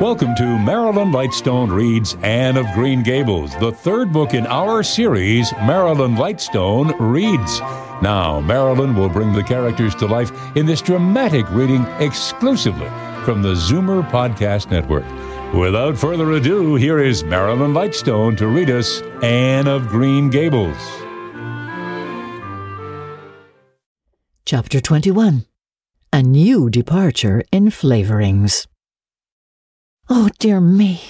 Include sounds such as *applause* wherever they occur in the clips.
Welcome to Marilyn Lightstone Reads Anne of Green Gables, the third book in our series, Marilyn Lightstone Reads. Now, Marilyn will bring the characters to life in this dramatic reading exclusively from the Zoomer Podcast Network. Without further ado, here is Marilyn Lightstone to read us Anne of Green Gables. Chapter 21 A New Departure in Flavorings. Oh, dear me.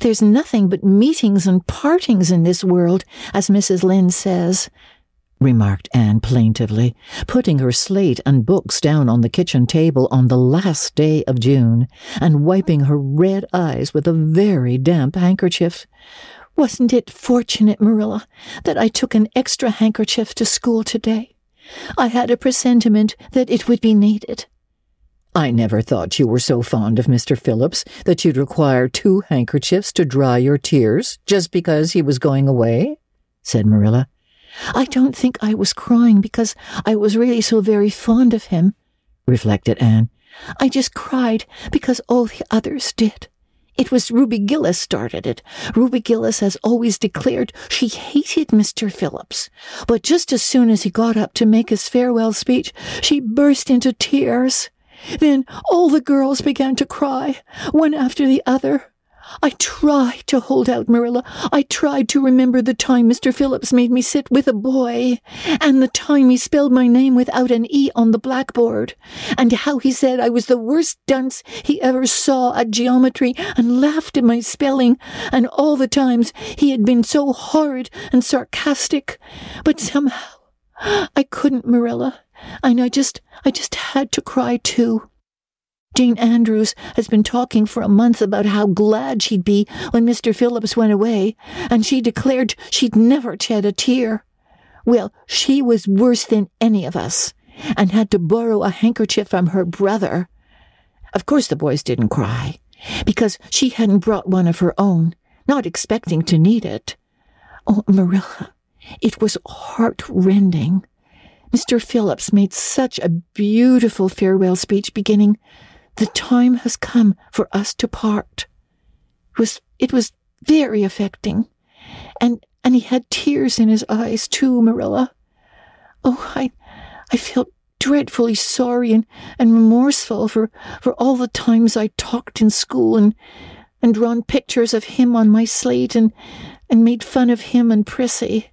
There's nothing but meetings and partings in this world, as Mrs. Lynde says, remarked Anne plaintively, putting her slate and books down on the kitchen table on the last day of June, and wiping her red eyes with a very damp handkerchief. Wasn't it fortunate, Marilla, that I took an extra handkerchief to school today? I had a presentiment that it would be needed. I never thought you were so fond of Mr. Phillips that you'd require two handkerchiefs to dry your tears just because he was going away, said Marilla. I don't think I was crying because I was really so very fond of him, reflected Anne. I just cried because all the others did. It was Ruby Gillis started it. Ruby Gillis has always declared she hated Mr. Phillips. But just as soon as he got up to make his farewell speech, she burst into tears. Then all the girls began to cry, one after the other. I tried to hold out, Marilla. I tried to remember the time Mr. Phillips made me sit with a boy, and the time he spelled my name without an E on the blackboard, and how he said I was the worst dunce he ever saw at geometry and laughed at my spelling, and all the times he had been so horrid and sarcastic. But somehow I couldn't, Marilla and I just, I just had to cry too. Jane Andrews has been talking for a month about how glad she'd be when Mr. Phillips went away, and she declared she'd never shed a tear. Well, she was worse than any of us, and had to borrow a handkerchief from her brother. Of course the boys didn't cry, because she hadn't brought one of her own, not expecting to need it. Oh, Marilla, it was heart-rending. Mr. Phillips made such a beautiful farewell speech beginning, The time has come for us to part. It was, it was very affecting. And, and he had tears in his eyes too, Marilla. Oh, I, I felt dreadfully sorry and, and remorseful for, for all the times I talked in school and, and drawn pictures of him on my slate and, and made fun of him and Prissy.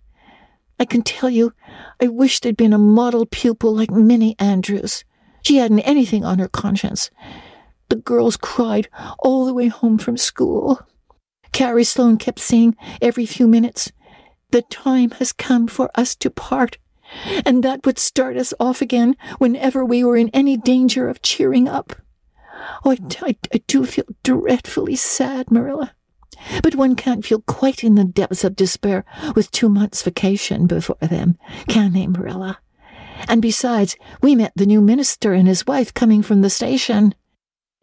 I can tell you, I wish I'd been a model pupil like Minnie Andrews. She hadn't anything on her conscience. The girls cried all the way home from school. Carrie Sloane kept saying every few minutes, The time has come for us to part. And that would start us off again whenever we were in any danger of cheering up. Oh, I, I, I do feel dreadfully sad, Marilla. But one can't feel quite in the depths of despair with two months' vacation before them, can they, Marilla? And besides, we met the new minister and his wife coming from the station.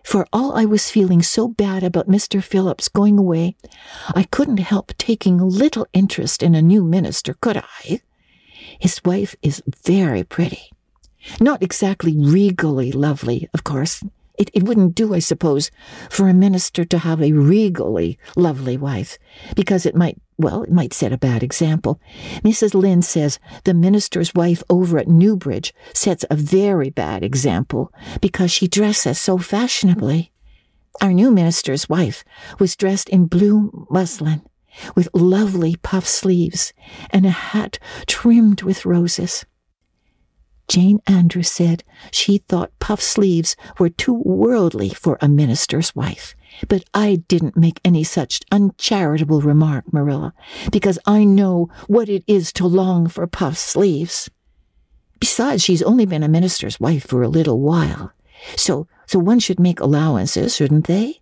For all I was feeling so bad about Mr. Phillips going away, I couldn't help taking little interest in a new minister, could I? His wife is very pretty. Not exactly regally lovely, of course, it, it wouldn't do, I suppose, for a minister to have a regally lovely wife, because it might, well, it might set a bad example. Mrs. Lynde says the minister's wife over at Newbridge sets a very bad example because she dresses so fashionably. Our new minister's wife was dressed in blue muslin, with lovely puff sleeves and a hat trimmed with roses. Jane Andrews said she thought puff sleeves were too worldly for a minister's wife. But I didn't make any such uncharitable remark, Marilla, because I know what it is to long for puff sleeves. Besides, she's only been a minister's wife for a little while. So, so one should make allowances, shouldn't they?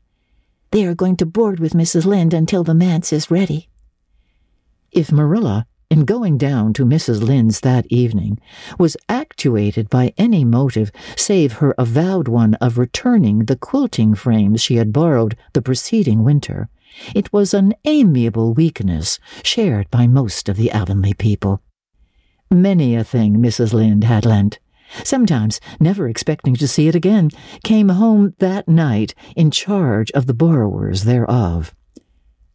They are going to board with Mrs. Lynde until the manse is ready. If Marilla in going down to Mrs. Lynde's that evening, was actuated by any motive save her avowed one of returning the quilting frames she had borrowed the preceding winter. It was an amiable weakness shared by most of the Avonlea people. Many a thing Mrs. Lynde had lent, sometimes never expecting to see it again, came home that night in charge of the borrowers thereof.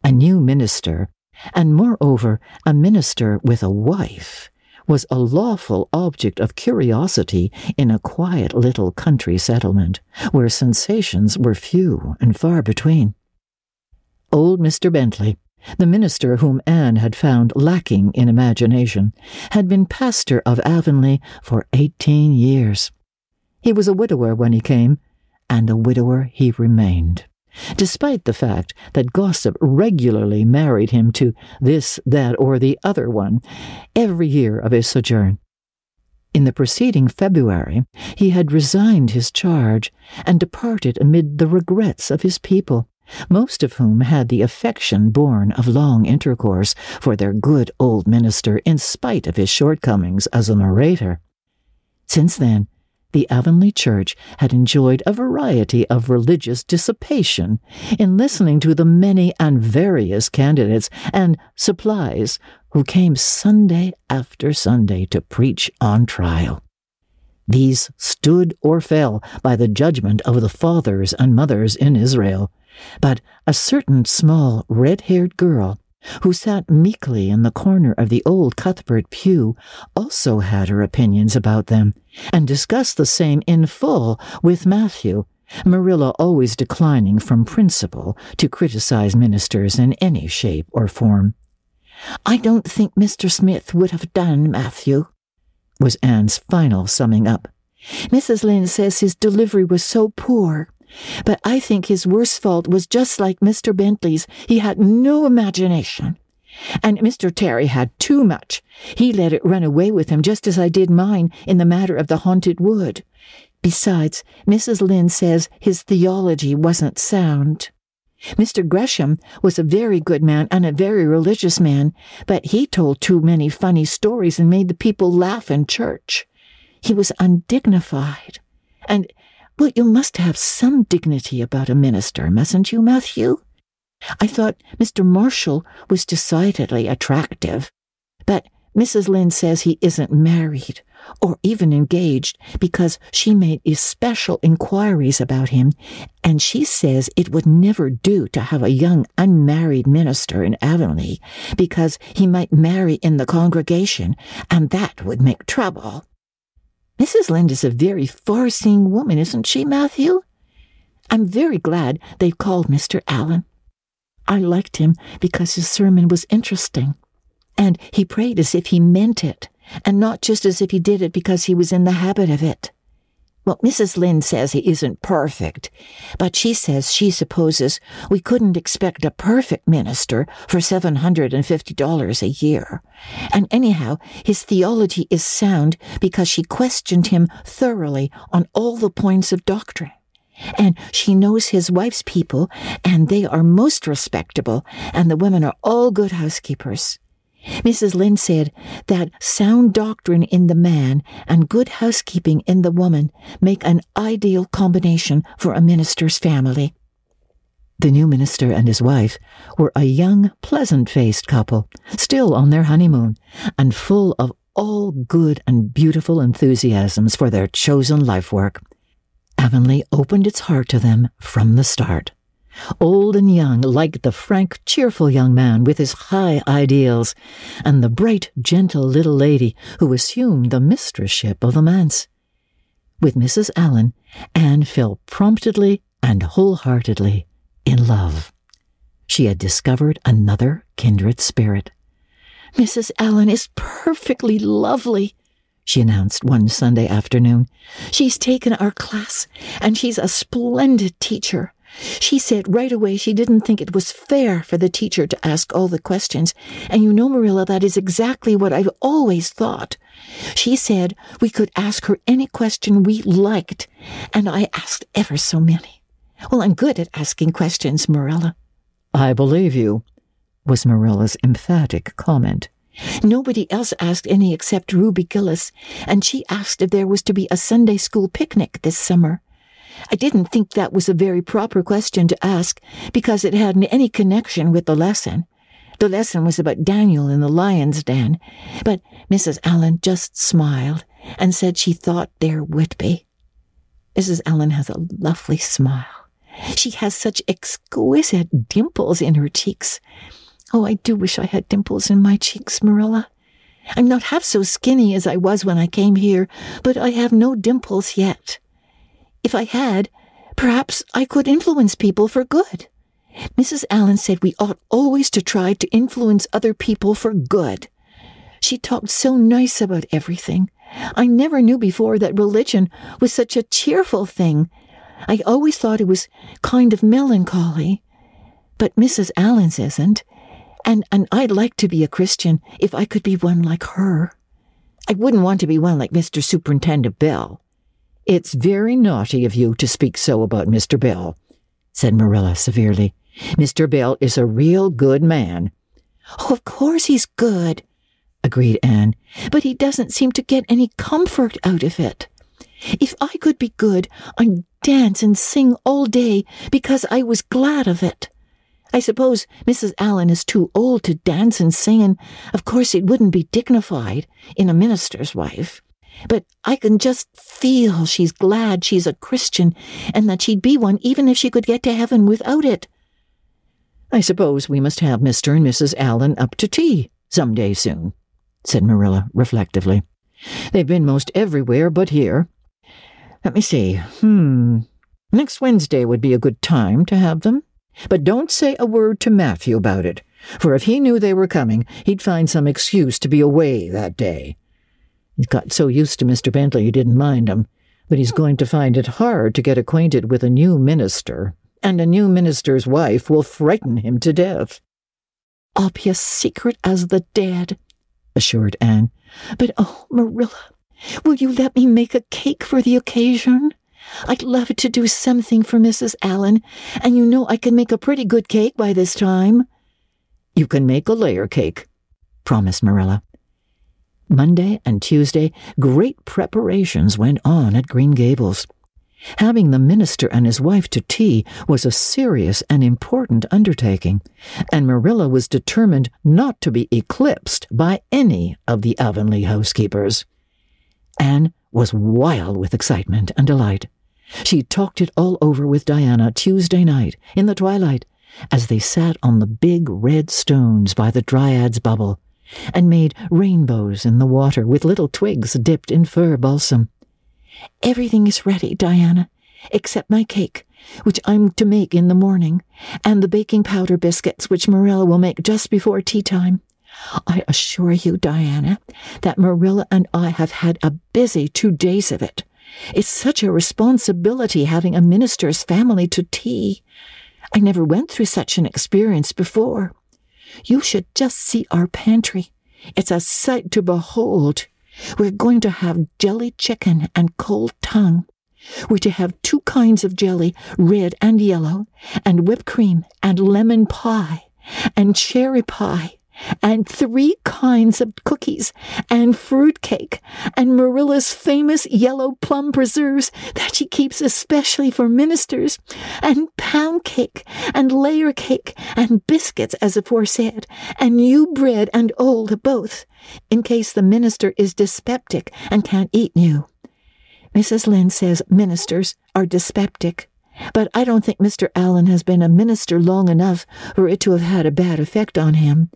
A new minister, and moreover a minister with a wife, was a lawful object of curiosity in a quiet little country settlement, where sensations were few and far between. Old Mr. Bentley, the minister whom Anne had found lacking in imagination, had been pastor of Avonlea for eighteen years. He was a widower when he came, and a widower he remained, despite the fact that gossip regularly married him to this, that, or the other one every year of his sojourn. In the preceding February, he had resigned his charge and departed amid the regrets of his people, most of whom had the affection born of long intercourse for their good old minister in spite of his shortcomings as an orator. Since then, the Avonlea Church had enjoyed a variety of religious dissipation in listening to the many and various candidates and supplies who came Sunday after Sunday to preach on trial. These stood or fell by the judgment of the fathers and mothers in Israel, but a certain small red haired girl who sat meekly in the corner of the old Cuthbert pew also had her opinions about them, and discussed the same in full with Matthew, Marilla always declining from principle to criticize ministers in any shape or form. I don't think Mr. Smith would have done, Matthew, was Anne's final summing up. Mrs. Lynde says his delivery was so poor. But I think his worst fault was just like Mr. Bentley's. He had no imagination. And Mr. Terry had too much. He let it run away with him just as I did mine in the matter of the haunted wood. Besides, Mrs. Lynde says his theology wasn't sound. Mr. Gresham was a very good man and a very religious man, but he told too many funny stories and made the people laugh in church. He was undignified. And, well, you must have some dignity about a minister, mustn't you, Matthew? I thought Mr. Marshall was decidedly attractive, but Mrs. Lynde says he isn't married or even engaged because she made especial inquiries about him, and she says it would never do to have a young unmarried minister in Avonlea because he might marry in the congregation, and that would make trouble. Mrs. Lynde is a very far seeing woman, isn't she, Matthew? I'm very glad they've called Mr. Allan. I liked him because his sermon was interesting, and he prayed as if he meant it and not just as if he did it because he was in the habit of it. Well, Mrs. Lynde says he isn't perfect, but she says she supposes we couldn't expect a perfect minister for $750 a year. And anyhow, his theology is sound because she questioned him thoroughly on all the points of doctrine. And she knows his wife's people, and they are most respectable, and the women are all good housekeepers. Mrs. Lynde said that sound doctrine in the man and good housekeeping in the woman make an ideal combination for a minister's family. The new minister and his wife were a young, pleasant faced couple, still on their honeymoon, and full of all good and beautiful enthusiasms for their chosen life work. Avonlea opened its heart to them from the start. Old and young like the frank, cheerful young man with his high ideals, and the bright, gentle little lady who assumed the mistressship of the manse. With Mrs. Allan, Anne fell promptly and wholeheartedly in love. She had discovered another kindred spirit. Mrs. Allan is perfectly lovely, she announced one Sunday afternoon. She's taken our class, and she's a splendid teacher. She said right away she didn't think it was fair for the teacher to ask all the questions, and you know, Marilla, that is exactly what I've always thought. She said we could ask her any question we liked, and I asked ever so many. Well, I'm good at asking questions, Marilla. I believe you, was Marilla's emphatic comment. Nobody else asked any except Ruby Gillis, and she asked if there was to be a Sunday school picnic this summer. I didn't think that was a very proper question to ask because it hadn't any connection with the lesson. The lesson was about Daniel in the lion's den, but Mrs. Allan just smiled and said she thought there would be. Mrs. Allan has a lovely smile. She has such exquisite dimples in her cheeks. Oh, I do wish I had dimples in my cheeks, Marilla. I'm not half so skinny as I was when I came here, but I have no dimples yet. If I had, perhaps I could influence people for good. Mrs. Allan said we ought always to try to influence other people for good. She talked so nice about everything. I never knew before that religion was such a cheerful thing. I always thought it was kind of melancholy. But Mrs. Allan's isn't, and, and I'd like to be a Christian if I could be one like her. I wouldn't want to be one like Mr. Superintendent Bell. It's very naughty of you to speak so about Mr. Bell, said Marilla severely. Mr. Bell is a real good man. Oh, of course he's good, agreed Anne, but he doesn't seem to get any comfort out of it. If I could be good, I'd dance and sing all day because I was glad of it. I suppose Mrs. Allan is too old to dance and sing, and of course it wouldn't be dignified in a minister's wife. But I can just feel she's glad she's a Christian and that she'd be one even if she could get to heaven without it. I suppose we must have Mr. and Mrs. Allan up to tea some day soon, said Marilla reflectively. They've been most everywhere but here. Let me see. Hmm. Next Wednesday would be a good time to have them. But don't say a word to Matthew about it, for if he knew they were coming, he'd find some excuse to be away that day. He's got so used to Mr. Bentley he didn't mind him, but he's going to find it hard to get acquainted with a new minister and a new minister's wife will frighten him to death. I'll be as secret as the dead, assured Anne. But oh, Marilla, will you let me make a cake for the occasion? I'd love to do something for Mrs. Allan, and you know I can make a pretty good cake by this time. You can make a layer cake, promised Marilla. Monday and Tuesday, great preparations went on at Green Gables. Having the minister and his wife to tea was a serious and important undertaking, and Marilla was determined not to be eclipsed by any of the Avonlea housekeepers. Anne was wild with excitement and delight. She talked it all over with Diana Tuesday night, in the twilight, as they sat on the big red stones by the Dryad's bubble, and made rainbows in the water with little twigs dipped in fir balsam. Everything is ready, Diana, except my cake, which I'm to make in the morning, and the baking powder biscuits, which Marilla will make just before tea time. I assure you, Diana, that Marilla and I have had a busy two days of it. It's such a responsibility having a minister's family to tea. I never went through such an experience before. You should just see our pantry. It's a sight to behold. We're going to have jelly chicken and cold tongue. We're to have two kinds of jelly, red and yellow, and whipped cream, and lemon pie, and cherry pie, and three kinds of cookies, and fruit cake, and Marilla's famous yellow plum preserves that she keeps especially for ministers, and pound cake, and layer cake, and biscuits as aforesaid, and new bread and old both, in case the minister is dyspeptic and can't eat new. Mrs. Lynde says ministers are dyspeptic. But I don't think Mr. Allan has been a minister long enough for it to have had a bad effect on him.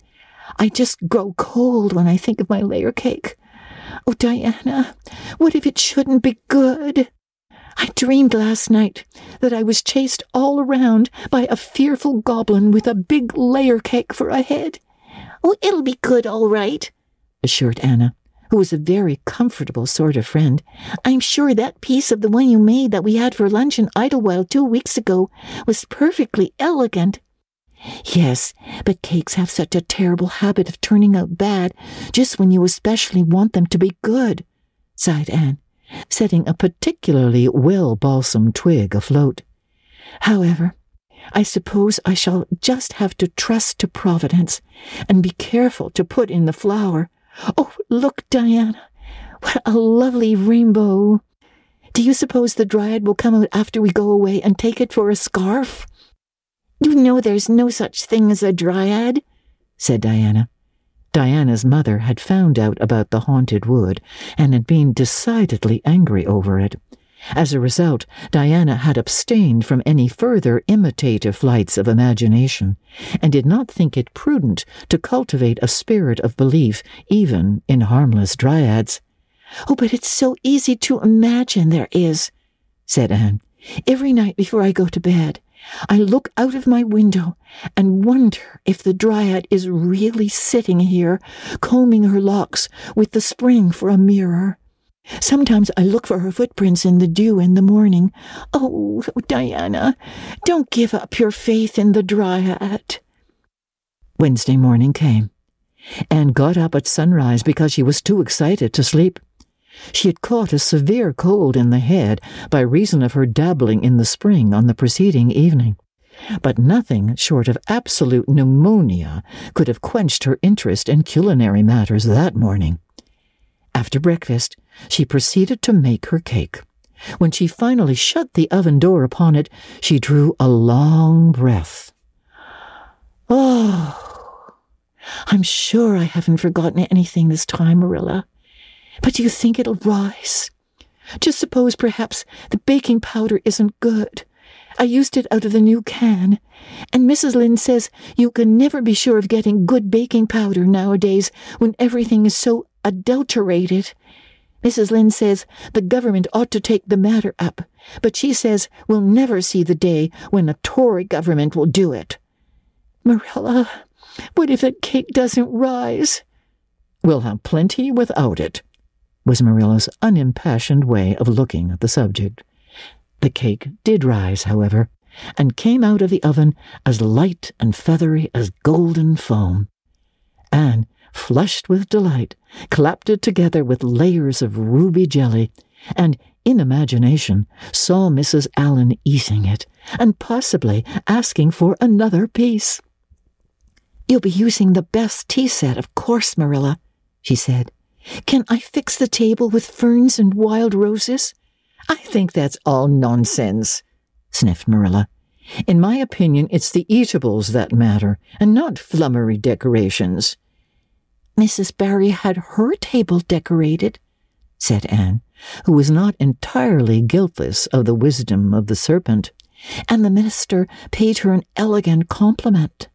I just grow cold when I think of my layer cake. Oh, Diana, what if it shouldn't be good? I dreamed last night that I was chased all around by a fearful goblin with a big layer cake for a head. Oh, it'll be good, all right, assured Diana, who was a very comfortable sort of friend. I'm sure that piece of the one you made that we had for lunch in Idlewild two weeks ago was perfectly elegant. Yes, but cakes have such a terrible habit of turning out bad just when you especially want them to be good, sighed Anne, setting a particularly well balsam twig afloat. However, I suppose I shall just have to trust to Providence and be careful to put in the flour. Oh, look, Diana, what a lovely rainbow! Do you suppose the dryad will come out after we go away and take it for a scarf? You know there's no such thing as a dryad, said Diana. Diana's mother had found out about the haunted wood and had been decidedly angry over it. As a result, Diana had abstained from any further imitative flights of imagination, and did not think it prudent to cultivate a spirit of belief even in harmless dryads. Oh, but it's so easy to imagine there is, said Anne. Every night before I go to bed, I look out of my window and wonder if the dryad is really sitting here, combing her locks with the spring for a mirror. Sometimes I look for her footprints in the dew in the morning. Oh, Diana, don't give up your faith in the dryad. Wednesday morning came. Anne got up at sunrise because she was too excited to sleep. She had caught a severe cold in the head by reason of her dabbling in the spring on the preceding evening. But nothing short of absolute pneumonia could have quenched her interest in culinary matters that morning. After breakfast, she proceeded to make her cake. When she finally shut the oven door upon it, she drew a long breath. Oh, I'm sure I haven't forgotten anything this time, Marilla. But do you think it'll rise? Just suppose perhaps the baking powder isn't good. I used it out of the new can, and Mrs. Lynde says you can never be sure of getting good baking powder nowadays when everything is so adulterated. Mrs. Lynde says the government ought to take the matter up, but she says we'll never see the day when a Tory government will do it. Marilla, what if the cake doesn't rise? We'll have plenty without it, was Marilla's unimpassioned way of looking at the subject. The cake did rise, however, and came out of the oven as light and feathery as golden foam. Anne flushed with delight, clapped it together with layers of ruby jelly, and, in imagination, saw Mrs. Allan eating it, and possibly asking for another piece. You'll be using the best tea set, of course, Marilla, she said. Can I fix the table with ferns and wild roses? I think that's all nonsense, sniffed Marilla. In my opinion, it's the eatables that matter, and not flummery decorations. Mrs. Barry had her table decorated, said Anne, who was not entirely guiltless of the wisdom of the serpent, and the minister paid her an elegant compliment.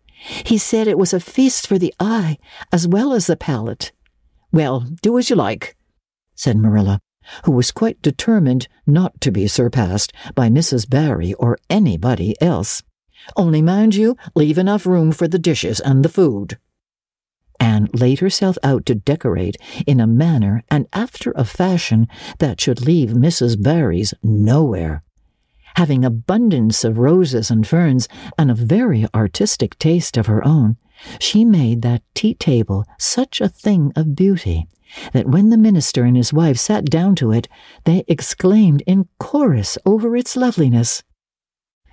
He said it was a feast for the eye as well as the palate. Well, do as you like, said Marilla, who was quite determined not to be surpassed by Mrs. Barry or anybody else. Only mind you, leave enough room for the dishes and the food. Anne laid herself out to decorate in a manner and after a fashion that should leave Mrs. Barry's nowhere. Having abundance of roses and ferns and a very artistic taste of her own, she made that tea table such a thing of beauty that when the minister and his wife sat down to it, they exclaimed in chorus over its loveliness.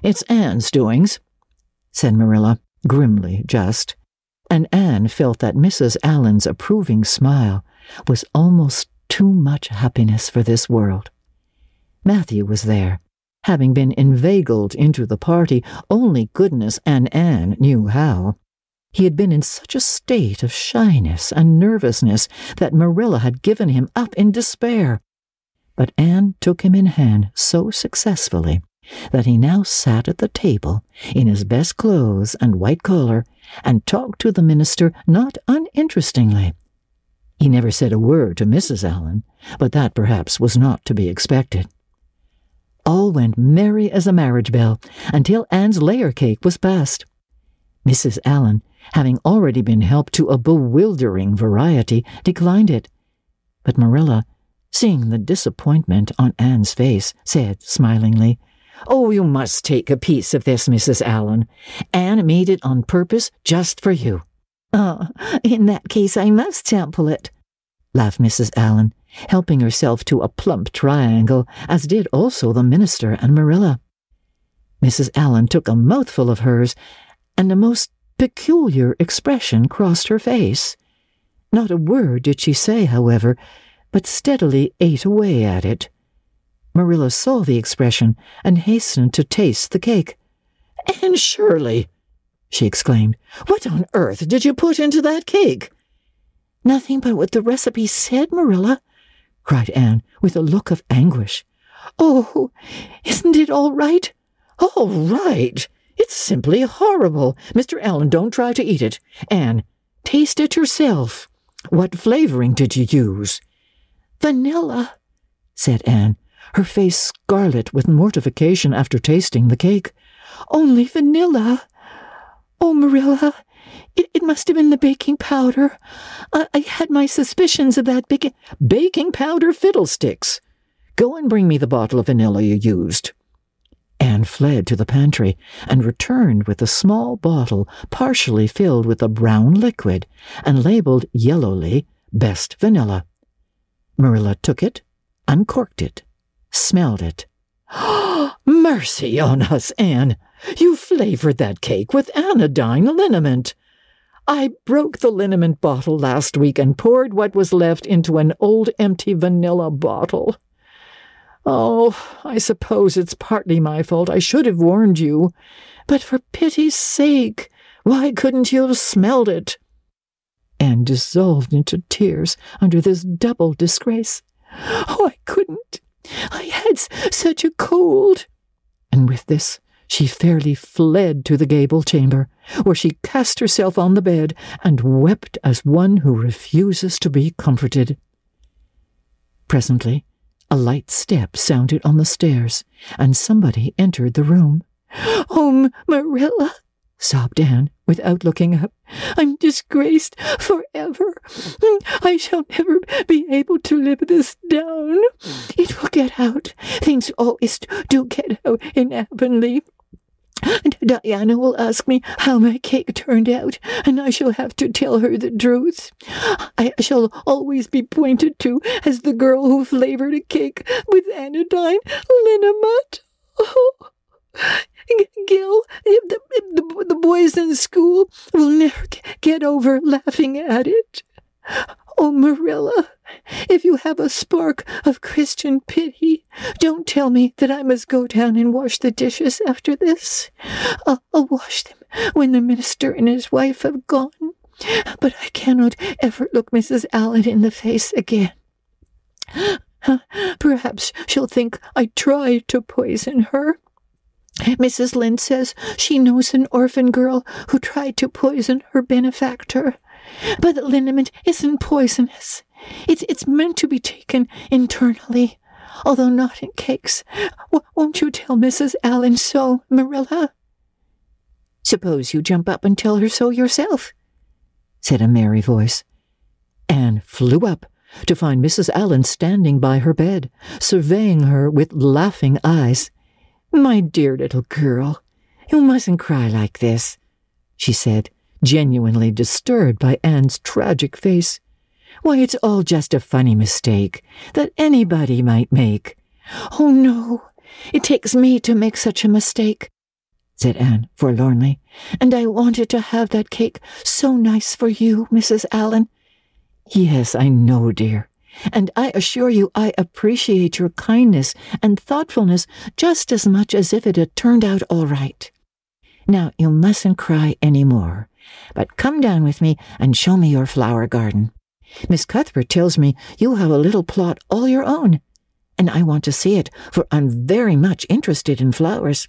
It's Anne's doings, said Marilla, grimly just and Anne felt that Mrs. Allan's approving smile was almost too much happiness for this world. Matthew was there, having been inveigled into the party only goodness and Anne knew how. He had been in such a state of shyness and nervousness that Marilla had given him up in despair. But Anne took him in hand so successfully that he now sat at the table in his best clothes and white collar and talked to the minister not uninterestingly. He never said a word to Mrs. Allan, but that perhaps was not to be expected. All went merry as a marriage bell until Anne's layer cake was passed. Mrs. Allan, having already been helped to a bewildering variety, declined it. But Marilla, seeing the disappointment on Anne's face, said smilingly, Oh, you must take a piece of this, Mrs. Allan. Anne made it on purpose just for you. Oh, in that case I must sample it, laughed Mrs. Allan, helping herself to a plump triangle, as did also the minister and Marilla. Mrs. Allan took a mouthful of hers, and a most peculiar expression crossed her face. Not a word did she say, however, but steadily ate away at it. Marilla saw the expression and hastened to taste the cake. Anne Shirley, she exclaimed. What on earth did you put into that cake? Nothing but what the recipe said, Marilla, cried Anne with a look of anguish. Oh, isn't it all right? All right. It's simply horrible. Mr. Allan, don't try to eat it. Anne, taste it yourself. What flavoring did you use? Vanilla, said Anne, her face scarlet with mortification after tasting the cake. Only vanilla. Oh, Marilla, it, it must have been the baking powder. I, I had my suspicions of that baking. Baking powder fiddlesticks! Go and bring me the bottle of vanilla you used. Anne fled to the pantry and returned with a small bottle partially filled with a brown liquid and labeled yellowly Best Vanilla. Marilla took it, uncorked it, smelled it. *gasps* Mercy on us, Anne! You flavored that cake with anodyne liniment. I broke the liniment bottle last week and poured what was left into an old empty vanilla bottle. Oh, I suppose it's partly my fault. I should have warned you. But for pity's sake, why couldn't you have smelled it? And dissolved into tears under this double disgrace. Oh, I couldn't. I had such a cold. And with this, she fairly fled to the gable chamber, where she cast herself on the bed and wept as one who refuses to be comforted. Presently, a light step sounded on the stairs, and somebody entered the room. Oh, Marilla, sobbed Anne, without looking up. I'm disgraced forever. I shall never be able to live this down. It will get out. Things always do get out in Avonlea. Diana will ask me how my cake turned out, and I shall have to tell her the truth. I shall always be pointed to as the girl who flavored a cake with anodyne liniment. Oh. Gil, the, the, the boys in school will never get over laughing at it. Oh, Marilla, if you have a spark of Christian pity, don't tell me that I must go down and wash the dishes after this. I'll, I'll wash them when the minister and his wife have gone. But I cannot ever look Mrs. Allan in the face again. *gasps* Perhaps she'll think I tried to poison her. Mrs. Lynde says she knows an orphan girl who tried to poison her benefactor. But the liniment isn't poisonous. It's, it's meant to be taken internally, although not in cakes. W- won't you tell Mrs. Allan so, Marilla? Suppose you jump up and tell her so yourself, said a merry voice. Anne flew up to find Mrs. Allan standing by her bed, surveying her with laughing eyes. My dear little girl, you mustn't cry like this, she said, genuinely disturbed by Anne's tragic face. Why, it's all just a funny mistake that anybody might make. Oh, no, it takes me to make such a mistake, said Anne forlornly, and I wanted to have that cake so nice for you, Mrs. Allan. Yes, I know, dear, and I assure you I appreciate your kindness and thoughtfulness just as much as if it had turned out all right. Now, you mustn't cry any more, but come down with me and show me your flower garden. Miss Cuthbert tells me you have a little plot all your own, and I want to see it, for I'm very much interested in flowers.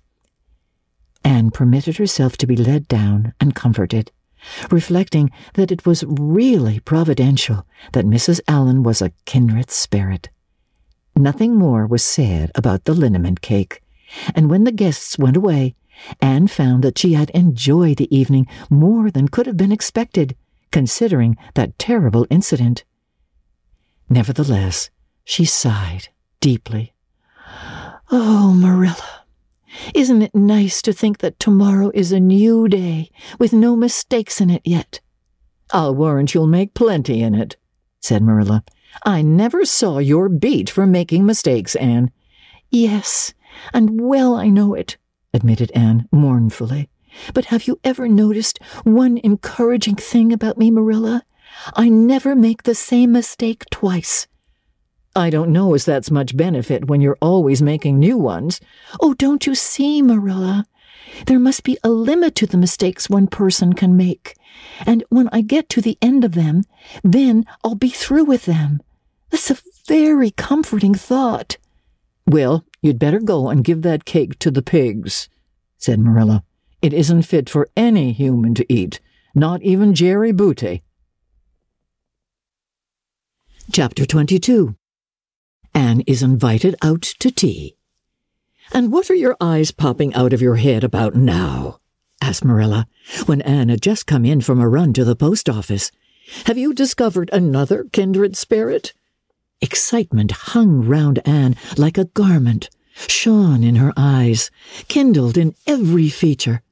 Anne permitted herself to be led down and comforted, reflecting that it was really providential that Mrs. Allan was a kindred spirit. Nothing more was said about the liniment cake, and when the guests went away, Anne found that she had enjoyed the evening more than could have been expected considering that terrible incident. Nevertheless, she sighed deeply. Oh, Marilla, isn't it nice to think that tomorrow is a new day with no mistakes in it yet? I'll warrant you'll make plenty in it, said Marilla. I never saw your beat for making mistakes, Anne. Yes, and well I know it, admitted Anne mournfully. But have you ever noticed one encouraging thing about me, Marilla? I never make the same mistake twice. I don't know as that's much benefit when you're always making new ones. Oh, don't you see, Marilla? There must be a limit to the mistakes one person can make. And when I get to the end of them, then I'll be through with them. That's a very comforting thought. Well, you'd better go and give that cake to the pigs, said Marilla. It isn't fit for any human to eat, not even Jerry Buote. Chapter 22 Anne is invited out to tea. And what are your eyes popping out of your head about now? asked Marilla, when Anne had just come in from a run to the post office. Have you discovered another kindred spirit? Excitement hung round Anne like a garment, shone in her eyes, kindled in every feature.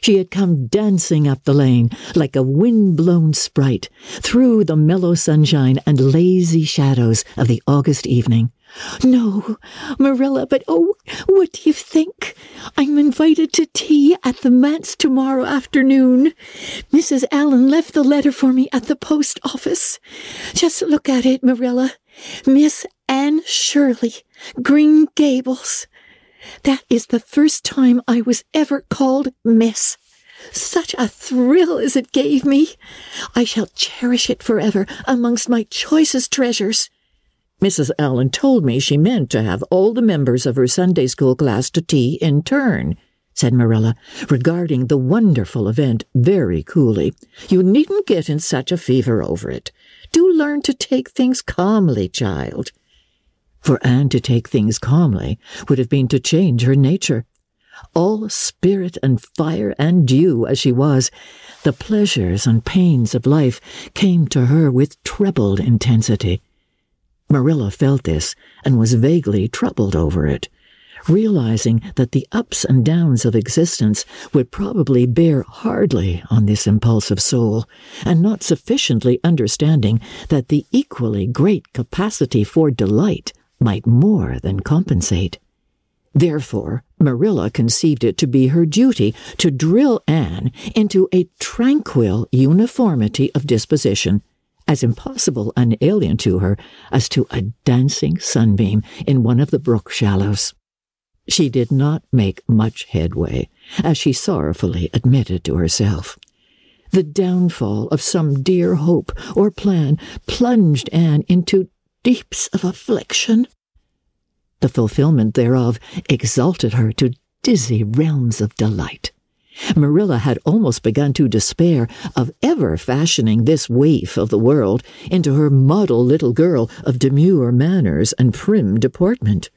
She had come dancing up the lane like a wind-blown sprite through the mellow sunshine and lazy shadows of the August evening. No, Marilla, but oh, what do you think? I'm invited to tea at the manse tomorrow afternoon. Mrs. Allan left the letter for me at the post office. Just look at it, Marilla. Miss Anne Shirley, Green Gables. That is the first time I was ever called Miss. Such a thrill as it gave me! I shall cherish it forever amongst my choicest treasures. Mrs. Allan told me she meant to have all the members of her Sunday school class to tea in turn, said Marilla, regarding the wonderful event very coolly. You needn't get in such a fever over it. Do learn to take things calmly, child. For Anne to take things calmly would have been to change her nature. All spirit and fire and dew as she was, the pleasures and pains of life came to her with trebled intensity. Marilla felt this and was vaguely troubled over it, realizing that the ups and downs of existence would probably bear hardly on this impulsive soul, and not sufficiently understanding that the equally great capacity for delight might more than compensate. Therefore, Marilla conceived it to be her duty to drill Anne into a tranquil uniformity of disposition as impossible and alien to her as to a dancing sunbeam in one of the brook shallows. She did not make much headway, as she sorrowfully admitted to herself. The downfall of some dear hope or plan plunged Anne into deeps of affliction. The fulfillment thereof exalted her to dizzy realms of delight. Marilla had almost begun to despair of ever fashioning this waif of the world into her model little girl of demure manners and prim deportment.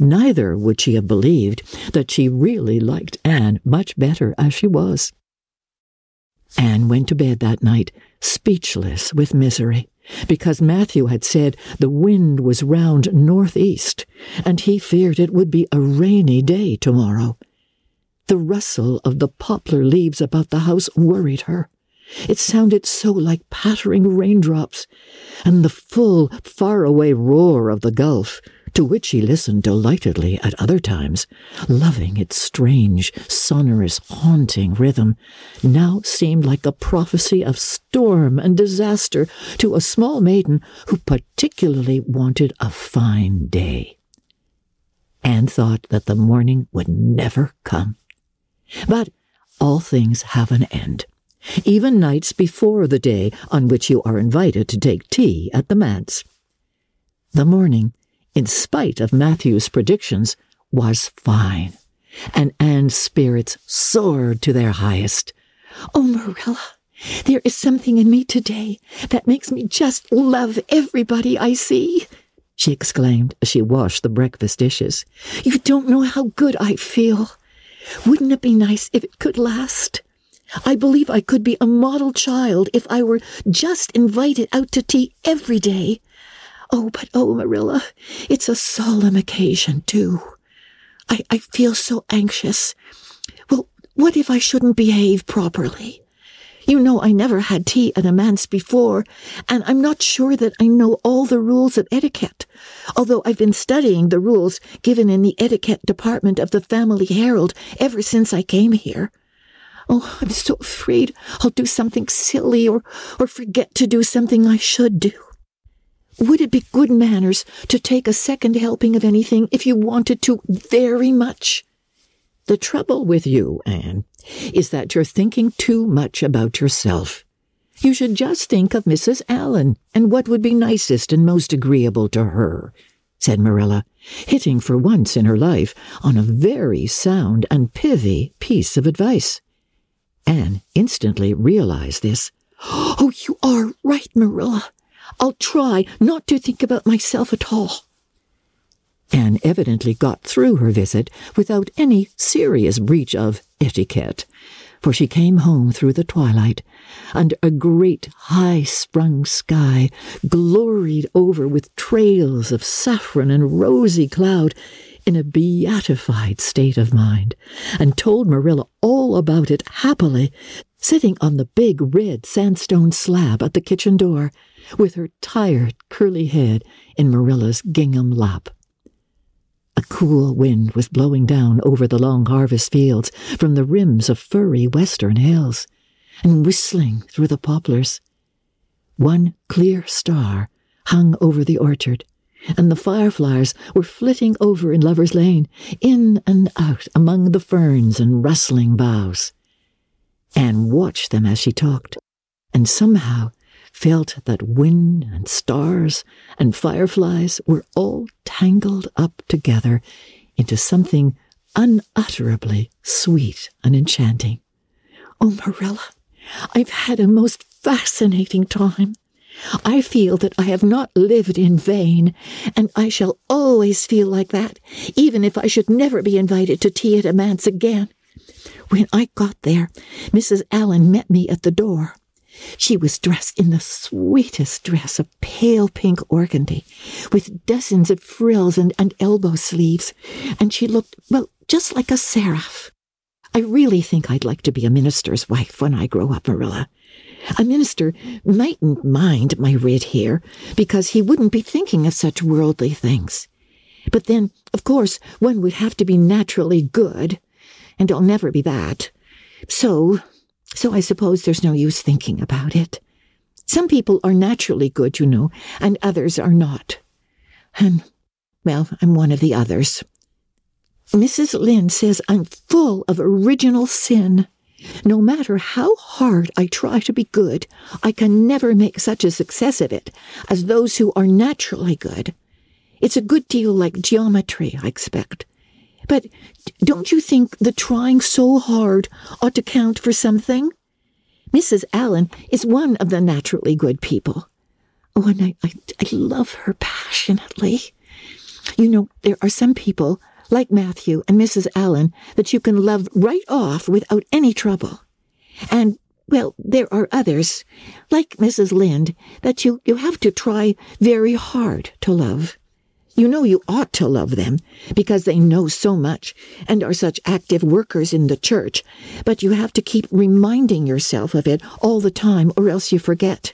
Neither would she have believed that she really liked Anne much better as she was. Anne went to bed that night, speechless with misery, because Matthew had said the wind was round northeast, and he feared it would be a rainy day tomorrow. The rustle of the poplar leaves about the house worried her. It sounded so like pattering raindrops, and the full, far-away roar of the gulf, to which she listened delightedly at other times, loving its strange, sonorous, haunting rhythm, now seemed like a prophecy of storm and disaster to a small maiden who particularly wanted a fine day. Anne thought that the morning would never come. But all things have an end, even nights before the day on which you are invited to take tea at the manse. The morning, in spite of Matthew's predictions, was fine, and Anne's spirits soared to their highest. Oh, Marilla, there is something in me today that makes me just love everybody I see, she exclaimed as she washed the breakfast dishes. You don't know how good I feel. Wouldn't it be nice if it could last? I believe I could be a model child if I were just invited out to tea every day. Oh, but oh, Marilla, it's a solemn occasion, too. I, I feel so anxious. Well, what if I shouldn't behave properly? You know I never had tea at a manse before, and I'm not sure that I know all the rules of etiquette, although I've been studying the rules given in the etiquette department of the Family Herald ever since I came here. Oh, I'm so afraid I'll do something silly or, or forget to do something I should do. Would it be good manners to take a second helping of anything if you wanted to very much? The trouble with you, Anne, is that you're thinking too much about yourself. You should just think of Mrs. Allan and what would be nicest and most agreeable to her, said Marilla, hitting for once in her life on a very sound and pithy piece of advice. Anne instantly realized this. *gasps* Oh, you are right, Marilla. I'll try not to think about myself at all. Anne evidently got through her visit without any serious breach of etiquette, for she came home through the twilight, under a great high sprung sky, gloried over with trails of saffron and rosy cloud, in a beatified state of mind, and told Marilla all about it happily, sitting on the big red sandstone slab at the kitchen door, with her tired curly head in Marilla's gingham lap. A cool wind was blowing down over the long harvest fields from the rims of furry western hills, and whistling through the poplars. One clear star hung over the orchard, and the fireflies were flitting over in Lover's Lane, in and out among the ferns and rustling boughs. Anne watched them as she talked, and somehow felt that wind and stars and fireflies were all tangled up together into something unutterably sweet and enchanting. Oh, Marilla, I've had a most fascinating time. I feel that I have not lived in vain, and I shall always feel like that, even if I should never be invited to tea at a manse again. When I got there, Mrs. Allan met me at the door. She was dressed in the sweetest dress of pale pink organdy, with dozens of frills and, and elbow sleeves, and she looked, well, just like a seraph. I really think I'd like to be a minister's wife when I grow up, Marilla. A minister mightn't mind my red hair because he wouldn't be thinking of such worldly things. But then, of course, one would have to be naturally good, and I'll never be that. So, so I suppose there's no use thinking about it. Some people are naturally good, you know, and others are not. And, well, I'm one of the others. Mrs. Lynde says I'm full of original sin. No matter how hard I try to be good, I can never make such a success of it as those who are naturally good. It's a good deal like geometry, I expect. But don't you think the trying so hard ought to count for something? Mrs. Allan is one of the naturally good people. Oh, and I, I, I love her passionately. You know, there are some people like Matthew and Mrs. Allan, that you can love right off without any trouble. And, well, there are others, like Mrs. Lynde, that you, you have to try very hard to love. You know you ought to love them because they know so much and are such active workers in the church, but you have to keep reminding yourself of it all the time or else you forget.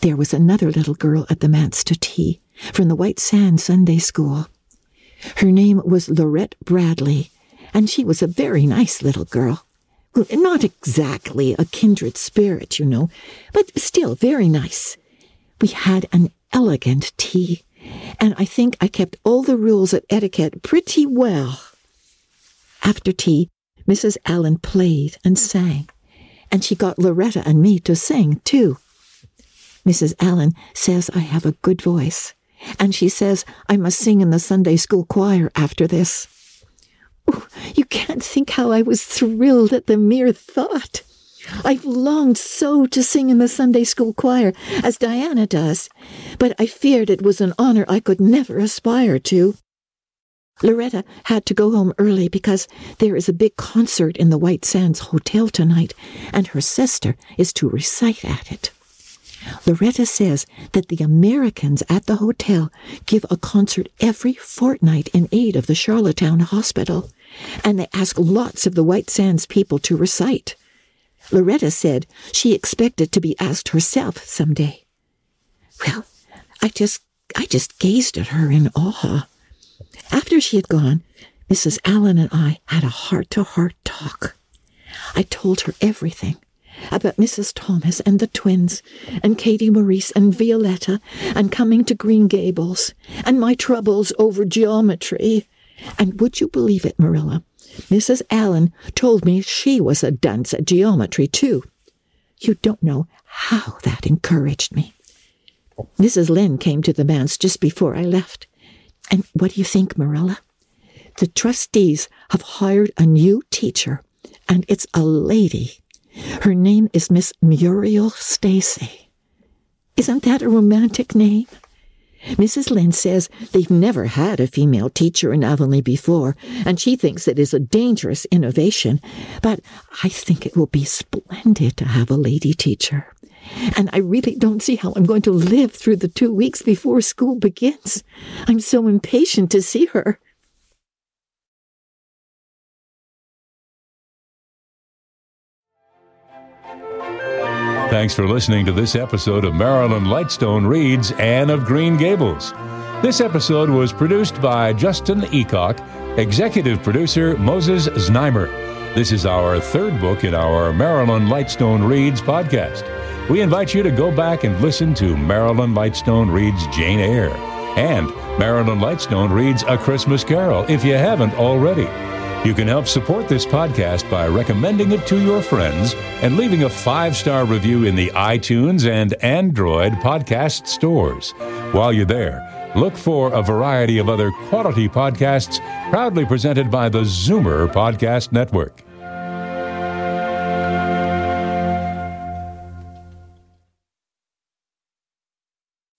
There was another little girl at the manse to tea from the White Sands Sunday School. Her name was Lauretta Bradley, and she was a very nice little girl. Not exactly a kindred spirit, you know, but still very nice. We had an elegant tea, and I think I kept all the rules of etiquette pretty well. After tea, Mrs. Allan played and hmm. sang, and she got Lauretta and me to sing, too. Mrs. Allan says I have a good voice, and she says I must sing in the Sunday school choir after this. You can't think how I was thrilled at the mere thought. I've longed so to sing in the Sunday school choir, as Diana does, but I feared it was an honor I could never aspire to. Lauretta had to go home early because there is a big concert in the White Sands Hotel tonight, and her sister is to recite at it. Lauretta says that the Americans at the hotel give a concert every fortnight in aid of the Charlottetown Hospital, and they ask lots of the White Sands people to recite. Lauretta said she expected to be asked herself some day. Well, I just I just gazed at her in awe. After she had gone, Mrs. Allan and I had a heart to heart talk. I told her everything about Mrs. Thomas and the twins, and Katie Maurice and Violetta, and coming to Green Gables, and my troubles over geometry, And would you believe it, Marilla? Mrs. Allan told me she was a dunce at geometry, too. You don't know how that encouraged me. Mrs. Lynde came to the manse just before I left. And what do you think, Marilla? The trustees have hired a new teacher, and it's a lady. Her name is Miss Muriel Stacy. Isn't that a romantic name? Mrs. Lynde says they've never had a female teacher in Avonlea before, and she thinks it is a dangerous innovation. But I think it will be splendid to have a lady teacher. And I really don't see how I'm going to live through the two weeks before school begins. I'm so impatient to see her. Thanks for listening to this episode of Marilyn Lightstone Reads Anne of Green Gables. This episode was produced by Justin Eacock, executive producer Moses Znaimer. This is our third book in our Marilyn Lightstone Reads podcast. We invite you to go back and listen to Marilyn Lightstone Reads Jane Eyre and Marilyn Lightstone Reads A Christmas Carol if you haven't already. You can help support this podcast by recommending it to your friends and leaving a five star review in the iTunes and Android podcast stores. While you're there, look for a variety of other quality podcasts proudly presented by the Zoomer Podcast Network.